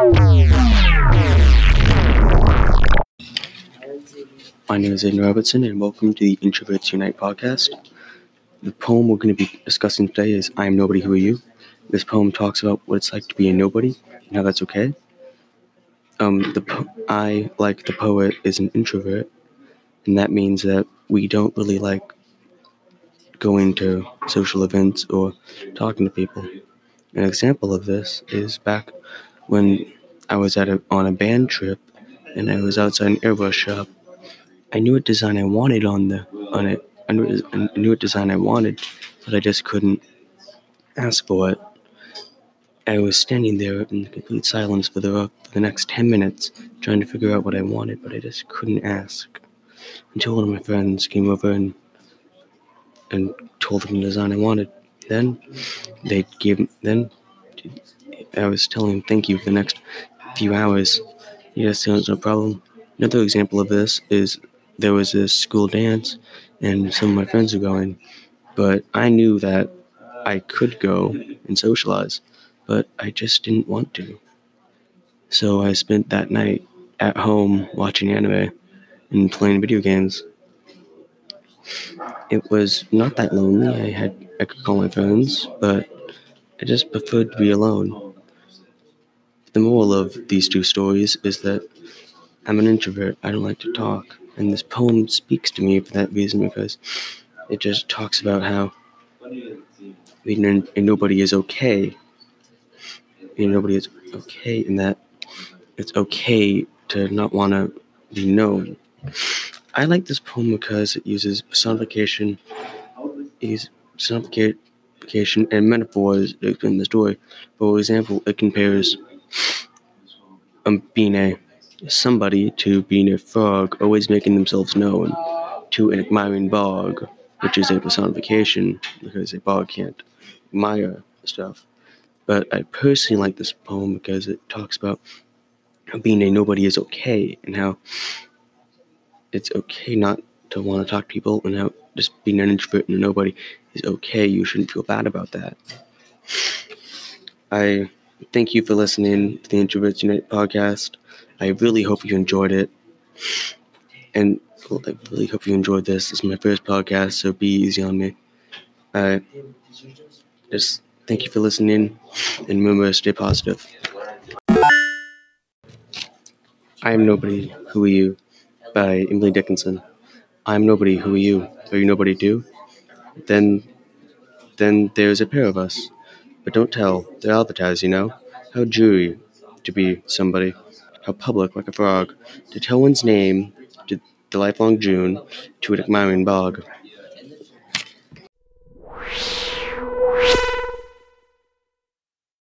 My name is Aiden Robertson, and welcome to the Introverts Unite podcast. The poem we're going to be discussing today is I Am Nobody, Who Are You? This poem talks about what it's like to be a nobody and how that's okay. Um, the po- I, like the poet, is an introvert, and that means that we don't really like going to social events or talking to people. An example of this is back when I was at a, on a band trip and I was outside an airbrush shop. I knew what design I wanted on the on it. I knew, I knew what design I wanted, but I just couldn't ask for it. I was standing there in complete silence for the for the next ten minutes, trying to figure out what I wanted, but I just couldn't ask. Until one of my friends came over and and told them the design I wanted. Then they gave then I was telling him thank you for the next few hours. Yes, there was no problem. Another example of this is there was this school dance and some of my friends were going, but I knew that I could go and socialize, but I just didn't want to. So I spent that night at home watching anime and playing video games. It was not that lonely. I had I could call my friends, but I just preferred to be alone. The moral of these two stories is that I'm an introvert. I don't like to talk. And this poem speaks to me for that reason because it just talks about how being in, and nobody is okay. Being nobody is okay in that it's okay to not want to be known. I like this poem because it uses personification, is personification and metaphors explain the story. For example, it compares um, being a somebody to being a frog, always making themselves known, to an admiring bog, which is a personification because a bog can't admire stuff. But I personally like this poem because it talks about how being a nobody is okay and how it's okay not to want to talk to people and how just being an introvert and a nobody is okay. You shouldn't feel bad about that. I thank you for listening to the Introverts Unite podcast. I really hope you enjoyed it. And I really hope you enjoyed this. This is my first podcast, so be easy on me. Uh, just thank you for listening, and remember, stay positive. I am nobody. Who are you? By Emily Dickinson. I am nobody. Who are you? Are you nobody too? Then, then there's a pair of us. But don't tell. They're advertised, you know. How dreary to be somebody. How public, like a frog. To tell one's name to the lifelong June to an admiring bog.